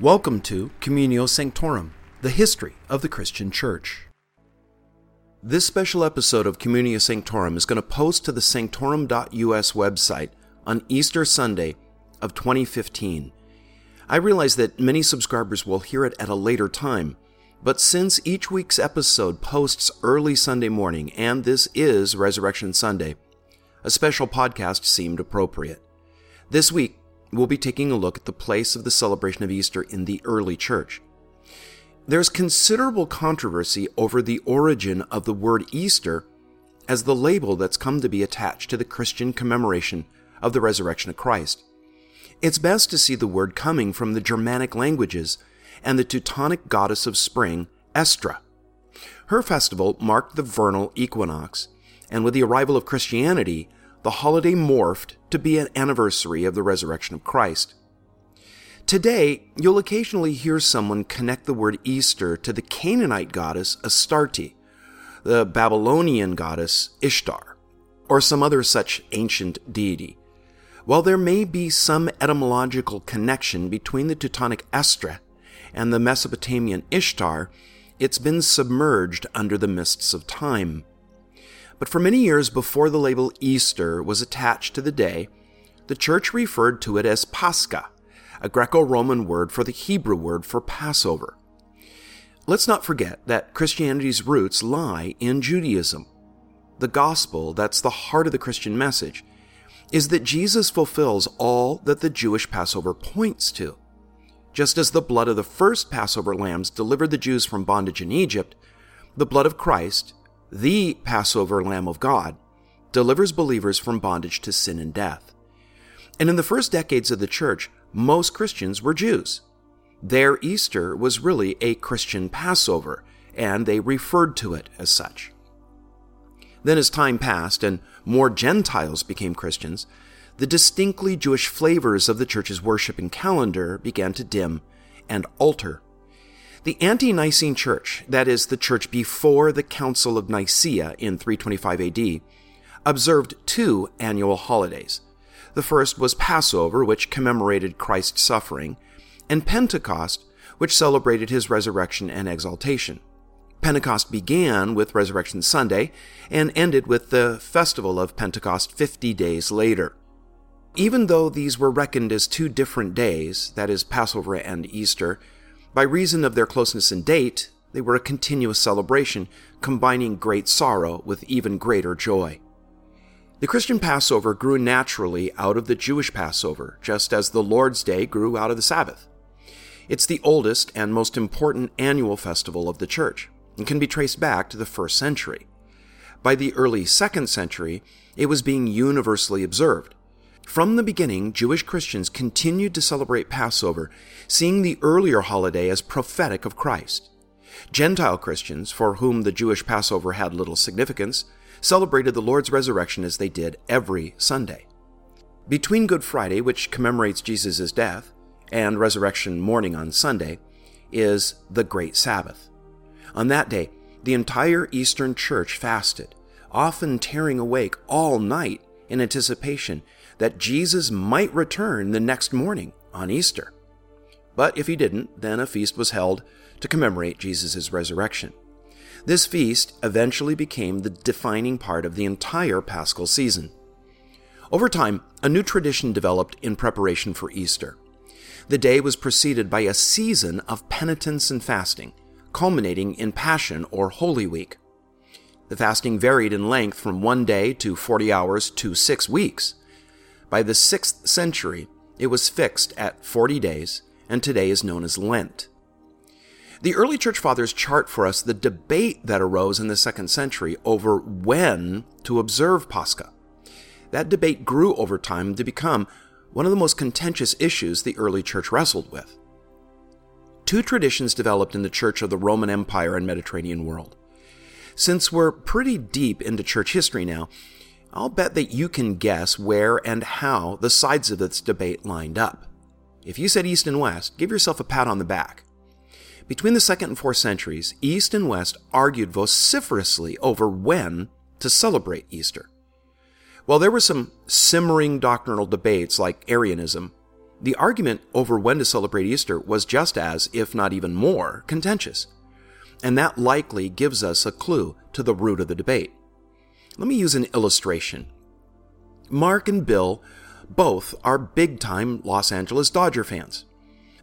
Welcome to Communio Sanctorum, the history of the Christian Church. This special episode of Communio Sanctorum is going to post to the sanctorum.us website on Easter Sunday of 2015. I realize that many subscribers will hear it at a later time, but since each week's episode posts early Sunday morning, and this is Resurrection Sunday, a special podcast seemed appropriate. This week, we'll be taking a look at the place of the celebration of Easter in the early church. There's considerable controversy over the origin of the word Easter as the label that's come to be attached to the Christian commemoration of the resurrection of Christ. It's best to see the word coming from the Germanic languages and the Teutonic goddess of spring, Eastre. Her festival marked the vernal equinox, and with the arrival of Christianity, the holiday morphed to be an anniversary of the resurrection of Christ. Today, you'll occasionally hear someone connect the word Easter to the Canaanite goddess Astarte, the Babylonian goddess Ishtar, or some other such ancient deity. While there may be some etymological connection between the Teutonic Eastre and the Mesopotamian Ishtar, it's been submerged under the mists of time. But for many years before the label Easter was attached to the day, the church referred to it as Pascha, a Greco Roman word for the Hebrew word for Passover. Let's not forget that Christianity's roots lie in Judaism. The gospel, that's the heart of the Christian message, is that Jesus fulfills all that the Jewish Passover points to. Just as the blood of the first Passover lambs delivered the Jews from bondage in Egypt, the blood of Christ, the Passover Lamb of God, delivers believers from bondage to sin and death. And in the first decades of the church, most Christians were Jews. Their Easter was really a Christian Passover, and they referred to it as such. Then, as time passed and more Gentiles became Christians, the distinctly Jewish flavors of the church's worship and calendar began to dim and alter. The Ante Nicene Church, that is, the church before the Council of Nicaea in 325 AD, observed two annual holidays. The first was Passover, which commemorated Christ's suffering, and Pentecost, which celebrated his resurrection and exaltation. Pentecost began with Resurrection Sunday and ended with the festival of Pentecost 50 days later. Even though these were reckoned as two different days, that is, Passover and Easter, by reason of their closeness in date, they were a continuous celebration, combining great sorrow with even greater joy. The Christian Passover grew naturally out of the Jewish Passover, just as the Lord's Day grew out of the Sabbath. It's the oldest and most important annual festival of the Church and can be traced back to the first century. By the early second century, it was being universally observed. From the beginning, Jewish Christians continued to celebrate Passover, seeing the earlier holiday as prophetic of Christ. Gentile Christians, for whom the Jewish Passover had little significance, celebrated the Lord's resurrection as they did every Sunday. Between Good Friday, which commemorates Jesus' death, and Resurrection morning on Sunday, is the Great Sabbath. On that day, the entire Eastern Church fasted, often tearing awake all night in anticipation that Jesus might return the next morning on Easter. But if he didn't, then a feast was held to commemorate Jesus' resurrection. This feast eventually became the defining part of the entire Paschal season. Over time, a new tradition developed in preparation for Easter. The day was preceded by a season of penitence and fasting, culminating in Passion or Holy Week. The fasting varied in length from one day to 40 hours to six weeks. By the 6th century, it was fixed at 40 days, and today is known as Lent. The early church fathers chart for us the debate that arose in the second century over when to observe Pascha. That debate grew over time to become one of the most contentious issues the early church wrestled with. Two traditions developed in the church of the Roman Empire and Mediterranean world. Since we're pretty deep into church history now, I'll bet that you can guess where and how the sides of this debate lined up. If you said East and West, give yourself a pat on the back. Between the second and fourth centuries, East and West argued vociferously over when to celebrate Easter. While there were some simmering doctrinal debates like Arianism, the argument over when to celebrate Easter was just as, if not even more, contentious. And that likely gives us a clue to the root of the debate. Let me use an illustration. Mark and Bill both are big time Los Angeles Dodger fans.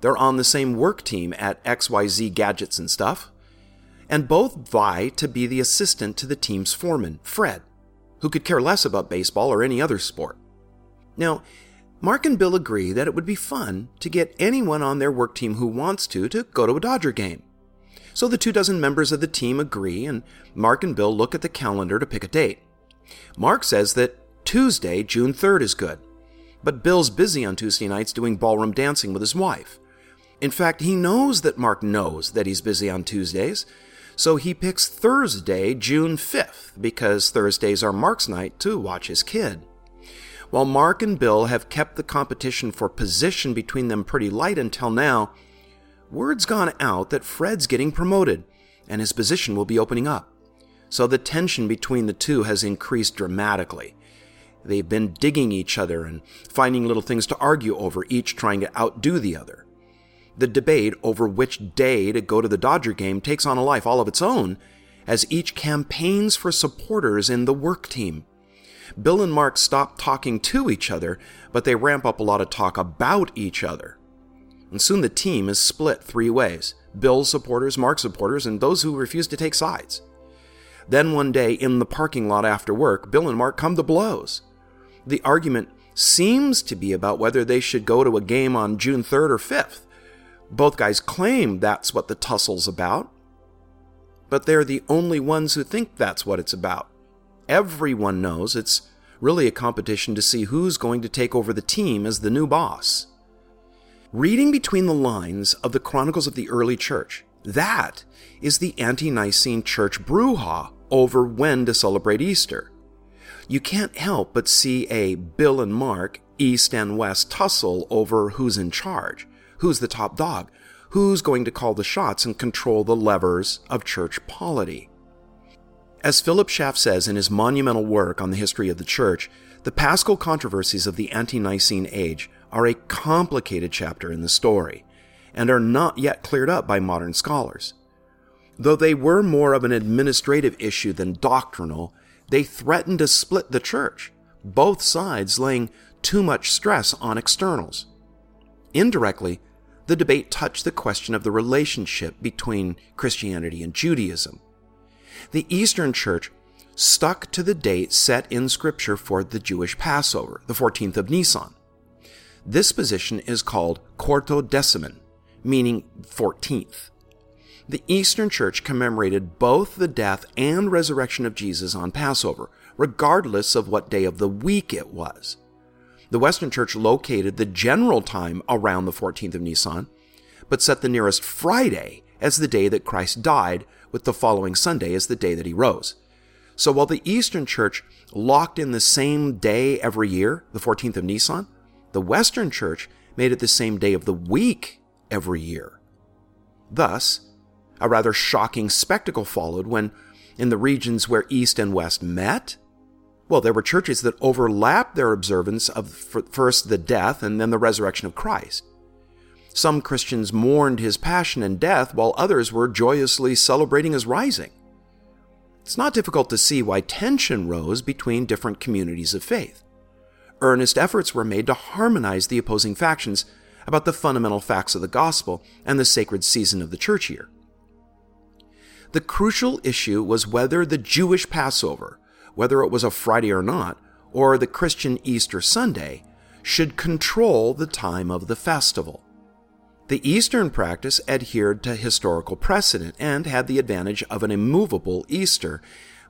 They're on the same work team at XYZ Gadgets and Stuff, and both vie to be the assistant to the team's foreman, Fred, who could care less about baseball or any other sport. Now, Mark and Bill agree that it would be fun to get anyone on their work team who wants to to go to a Dodger game. So the two dozen members of the team agree, and Mark and Bill look at the calendar to pick a date. Mark says that Tuesday, June 3rd, is good, but Bill's busy on Tuesday nights doing ballroom dancing with his wife. In fact, he knows that Mark knows that he's busy on Tuesdays, so he picks Thursday, June 5th, because Thursdays are Mark's night to watch his kid. While Mark and Bill have kept the competition for position between them pretty light until now, word's gone out that Fred's getting promoted and his position will be opening up. So the tension between the two has increased dramatically. They've been digging each other and finding little things to argue over, each trying to outdo the other. The debate over which day to go to the Dodger game takes on a life all of its own as each campaigns for supporters in the work team. Bill and Mark stop talking to each other, but they ramp up a lot of talk about each other. And soon the team is split three ways Bill's supporters, Mark's supporters, and those who refuse to take sides. Then one day in the parking lot after work, Bill and Mark come to blows. The argument seems to be about whether they should go to a game on June 3rd or 5th. Both guys claim that's what the tussle's about, but they're the only ones who think that's what it's about. Everyone knows it's really a competition to see who's going to take over the team as the new boss. Reading between the lines of the Chronicles of the Early Church, that is the ante Nicene church brouhaha over when to celebrate Easter. You can't help but see a Bill and Mark, East and West tussle over who's in charge. Who's the top dog? Who's going to call the shots and control the levers of church polity? As Philip Schaff says in his monumental work on the history of the church, the paschal controversies of the ante Nicene age are a complicated chapter in the story and are not yet cleared up by modern scholars. Though they were more of an administrative issue than doctrinal, they threatened to split the church, both sides laying too much stress on externals. Indirectly, the debate touched the question of the relationship between Christianity and Judaism. The Eastern Church stuck to the date set in Scripture for the Jewish Passover, the 14th of Nisan. This position is called Quartodeciman, meaning 14th. The Eastern Church commemorated both the death and resurrection of Jesus on Passover, regardless of what day of the week it was. The Western Church located the general time around the 14th of Nisan, but set the nearest Friday as the day that Christ died, with the following Sunday as the day that he rose. So while the Eastern Church locked in the same day every year, the 14th of Nisan, the Western Church made it the same day of the week every year. Thus, a rather shocking spectacle followed when, in the regions where East and West met, well, there were churches that overlapped their observance of first the death and then the resurrection of Christ. Some Christians mourned his passion and death, while others were joyously celebrating his rising. It's not difficult to see why tension rose between different communities of faith. Earnest efforts were made to harmonize the opposing factions about the fundamental facts of the gospel and the sacred season of the church year. The crucial issue was whether the Jewish Passover, whether it was a Friday or not, or the Christian Easter Sunday, should control the time of the festival. The Eastern practice adhered to historical precedent and had the advantage of an immovable Easter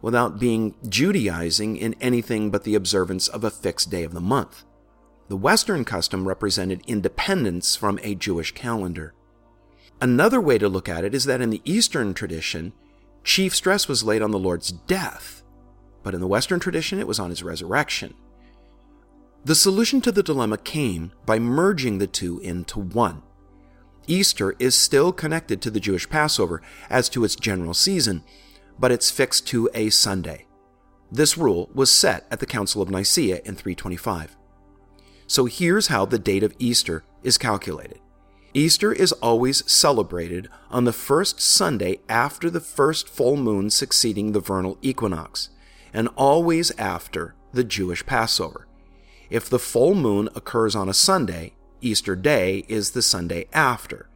without being Judaizing in anything but the observance of a fixed day of the month. The Western custom represented independence from a Jewish calendar. Another way to look at it is that in the Eastern tradition, chief stress was laid on the Lord's death but in the Western tradition, it was on his resurrection. The solution to the dilemma came by merging the two into one. Easter is still connected to the Jewish Passover as to its general season, but it's fixed to a Sunday. This rule was set at the Council of Nicaea in 325. So here's how the date of Easter is calculated. Easter is always celebrated on the first Sunday after the first full moon succeeding the vernal equinox, and always after the Jewish Passover. If the full moon occurs on a Sunday, Easter Day is the Sunday after.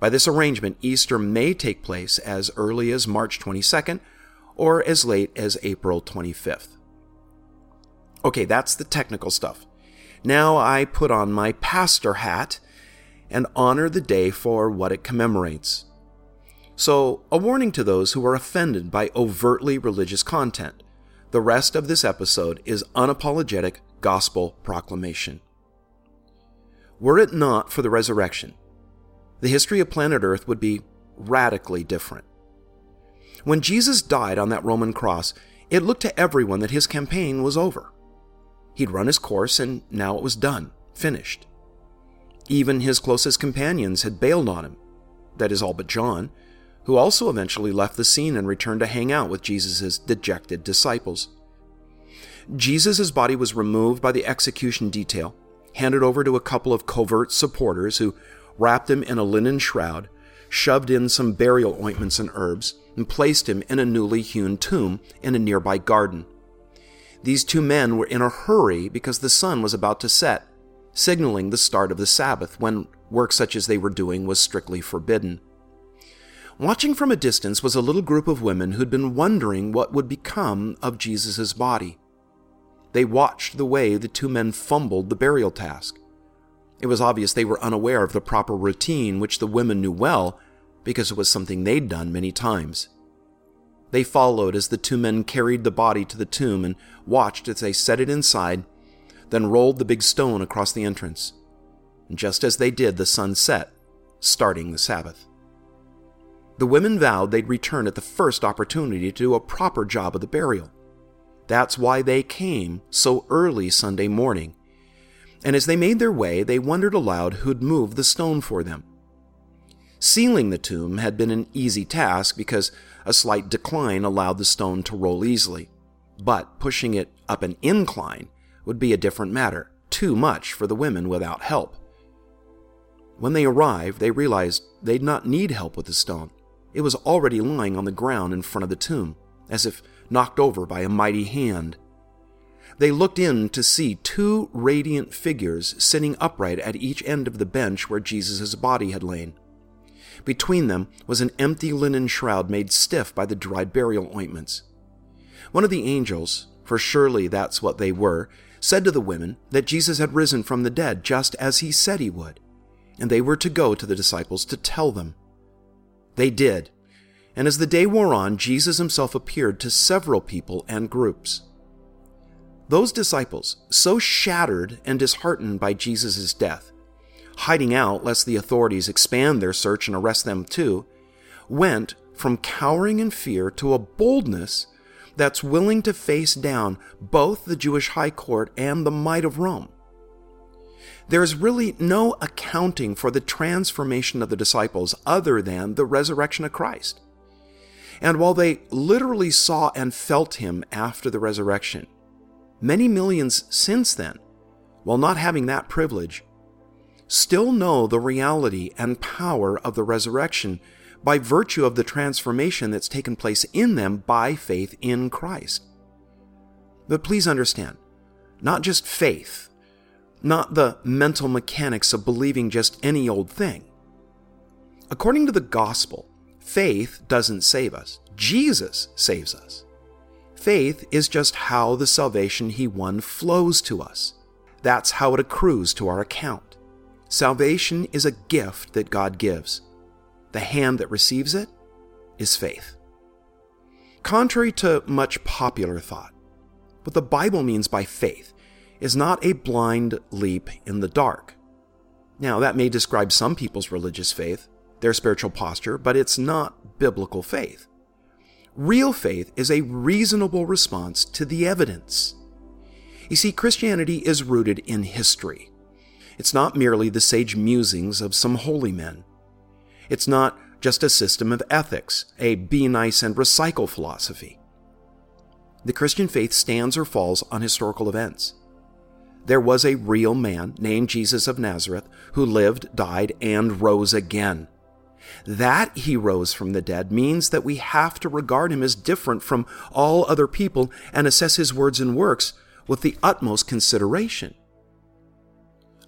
By this arrangement, Easter may take place as early as March 22nd or as late as April 25th. Okay, that's the technical stuff. Now I put on my pastor hat and honor the day for what it commemorates. So, a warning to those who are offended by overtly religious content. The rest of this episode is unapologetic gospel proclamation. Were it not for the resurrection, the history of planet Earth would be radically different. When Jesus died on that Roman cross, it looked to everyone that his campaign was over. He'd run his course and now it was done, finished. Even his closest companions had bailed on him, that is, all but John, who also eventually left the scene and returned to hang out with Jesus' dejected disciples. Jesus' body was removed by the execution detail, handed over to a couple of covert supporters who wrapped him in a linen shroud, shoved in some burial ointments and herbs, and placed him in a newly hewn tomb in a nearby garden. These two men were in a hurry because the sun was about to set, signaling the start of the Sabbath when work such as they were doing was strictly forbidden. Watching from a distance was a little group of women who'd been wondering what would become of Jesus' body. They watched the way the two men fumbled the burial task. It was obvious they were unaware of the proper routine, which the women knew well because it was something they'd done many times. They followed as the two men carried the body to the tomb and watched as they set it inside, then rolled the big stone across the entrance. And just as they did, the sun set, starting the Sabbath. The women vowed they'd return at the first opportunity to do a proper job of the burial. That's why they came so early Sunday morning. And as they made their way, they wondered aloud who'd moved the stone for them. Sealing the tomb had been an easy task because a slight decline allowed the stone to roll easily. But pushing it up an incline would be a different matter, too much for the women without help. When they arrived, they realized they'd not need help with the stone. It was already lying on the ground in front of the tomb, as if knocked over by a mighty hand. They looked in to see two radiant figures sitting upright at each end of the bench where Jesus' body had lain. Between them was an empty linen shroud made stiff by the dried burial ointments. One of the angels, for surely that's what they were, said to the women that Jesus had risen from the dead just as he said he would, and they were to go to the disciples to tell them. They did, and as the day wore on, Jesus himself appeared to several people and groups. Those disciples, so shattered and disheartened by Jesus' death, hiding out lest the authorities expand their search and arrest them too, went from cowering in fear to a boldness that's willing to face down both the Jewish high court and the might of Rome. There's really no accounting for the transformation of the disciples other than the resurrection of Christ. And while they literally saw and felt him after the resurrection, many millions since then, while not having that privilege, still know the reality and power of the resurrection by virtue of the transformation that's taken place in them by faith in Christ. But please understand, not just faith, not the mental mechanics of believing just any old thing. According to the gospel, faith doesn't save us, Jesus saves us. Faith is just how the salvation he won flows to us. That's how it accrues to our account. Salvation is a gift that God gives. The hand that receives it is faith. Contrary to much popular thought, what the Bible means by faith is not a blind leap in the dark. Now, that may describe some people's religious faith, their spiritual posture, but it's not biblical faith. Real faith is a reasonable response to the evidence. You see, Christianity is rooted in history. It's not merely the sage musings of some holy men. It's not just a system of ethics, a be nice and recycle philosophy. The Christian faith stands or falls on historical events. There was a real man named Jesus of Nazareth who lived, died, and rose again. That he rose from the dead means that we have to regard him as different from all other people and assess his words and works with the utmost consideration.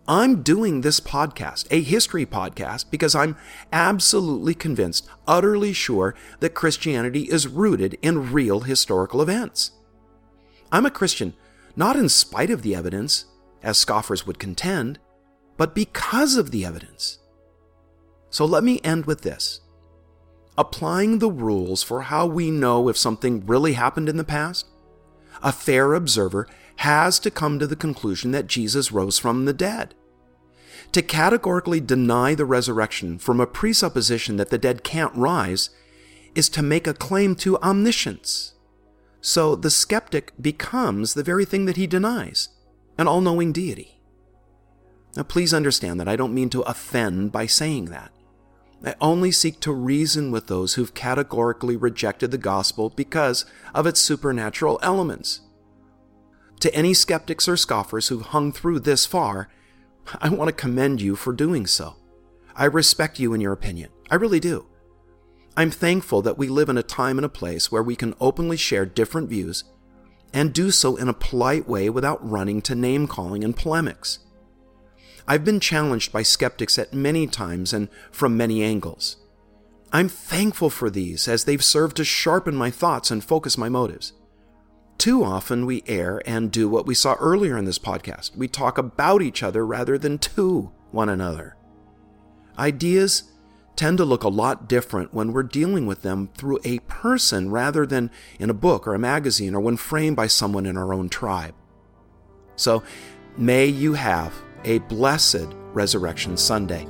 I'm doing this podcast, a history podcast, because I'm absolutely convinced, utterly sure, that Christianity is rooted in real historical events. I'm a Christian not in spite of the evidence, as scoffers would contend, but because of the evidence. So let me end with this. Applying the rules for how we know if something really happened in the past, a fair observer has to come to the conclusion that Jesus rose from the dead. To categorically deny the resurrection from a presupposition that the dead can't rise is to make a claim to omniscience. So the skeptic becomes the very thing that he denies an all knowing deity. Now, please understand that I don't mean to offend by saying that. I only seek to reason with those who've categorically rejected the gospel because of its supernatural elements. To any skeptics or scoffers who've hung through this far, I want to commend you for doing so. I respect you and your opinion. I really do. I'm thankful that we live in a time and a place where we can openly share different views and do so in a polite way without running to name calling and polemics. I've been challenged by skeptics at many times and from many angles. I'm thankful for these as they've served to sharpen my thoughts and focus my motives. Too often we err and do what we saw earlier in this podcast. We talk about each other rather than to one another. Ideas tend to look a lot different when we're dealing with them through a person rather than in a book or a magazine or when framed by someone in our own tribe. So, may you have a blessed Resurrection Sunday.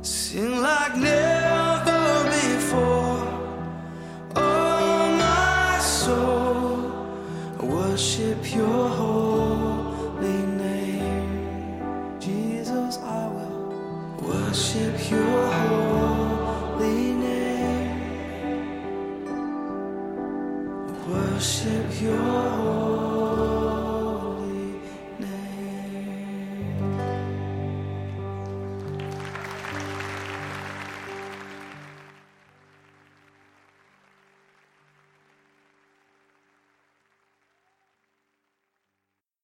Sing like never worship